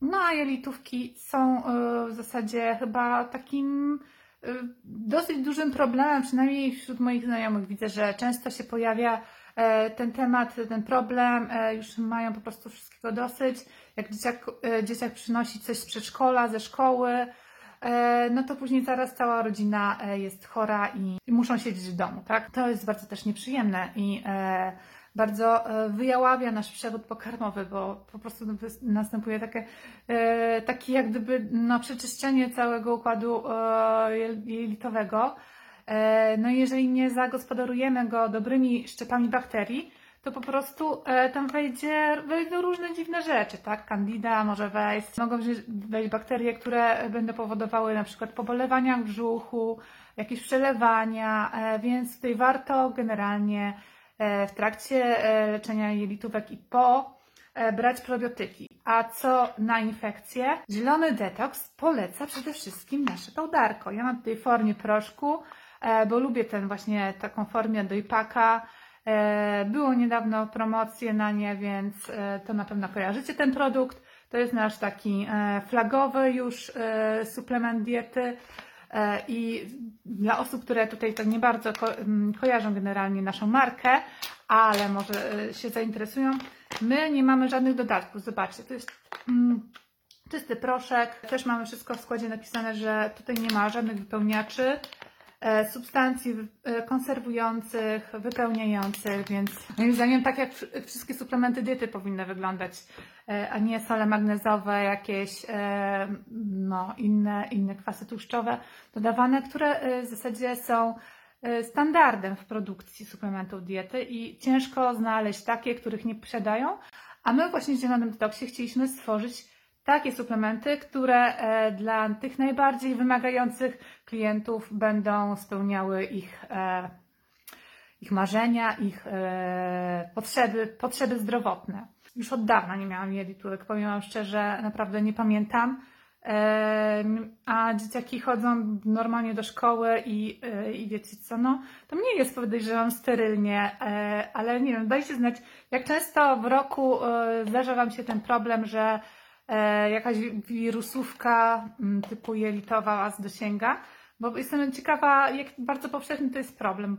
No a jelitówki są y, w zasadzie chyba takim y, dosyć dużym problemem, przynajmniej wśród moich znajomych. Widzę, że często się pojawia e, ten temat, ten problem, e, już mają po prostu wszystkiego dosyć. Jak dzieciak, e, dzieciak przynosi coś z przedszkola, ze szkoły, e, no to później zaraz cała rodzina e, jest chora i, muszą siedzieć w domu, tak? To jest bardzo też nieprzyjemne i e, bardzo e, wyjaławia nasz przewód pokarmowy, bo po prostu następuje takie, e, takie jak gdyby no, przeczyszczenie całego układu e, jel- jelitowego. No i jeżeli nie zagospodarujemy go dobrymi szczepami bakterii, to po prostu tam wejdzie, wejdą różne dziwne rzeczy, tak? Candida może wejść, mogą wejść- bakterie, które będą powodowały na przykład pobolewania w brzuchu, jakieś przelewania, więc tutaj warto generalnie w trakcie e, leczenia jelitówek i po e, brać probiotyki. A co na infekcje? Zielony detoks poleca przede wszystkim nasze pałdarko. Ja mam tutaj formie proszku, e, bo lubię ten właśnie taką formę dojpaka. E, Było niedawno promocje na nie, więc e, to na pewno kojarzycie ten produkt. To jest nasz taki e, flagowy już e, suplement diety. E, I dla osób, które tutaj to nie bardzo ko- m, kojarzą generalnie naszą markę, ale może e, się zainteresują, my nie mamy żadnych dodatków. Zobaczcie, to jest mm, czysty proszek. Też mamy wszystko w składzie napisane, że tutaj nie ma żadnych wypełniaczy, substancji e, konserwujących, wypełniających, więc moim zdaniem tak jak wsz- wszystkie suplementy diety powinny wyglądać, e, a nie sole magnezowe, jakieś e, no, inne, inne kwasy tłuszczowe dodawane, które e, w zasadzie są e, standardem w produkcji suplementów diety i ciężko znaleźć takie, których nie posiadają, a my właśnie w Zielonym Detoksie chcieliśmy stworzyć takie suplementy, które e, dla tych najbardziej wymagających klientów będą spełniały ich, e, ich marzenia, ich e, potrzeby, potrzeby zdrowotne. Już od dawna nie miałam jelitówek, powiem Wam szczerze, naprawdę nie pamiętam. A dzieciaki chodzą normalnie do szkoły i, i wiecie co, no to nie jest podejrzewam sterylnie, ale nie wiem, dajcie znać, jak często w roku zdarza Wam się ten problem, że jakaś wirusówka m, typu jelitowa Was dosięga, bo jestem ciekawa, jak bardzo powszechny to jest problem.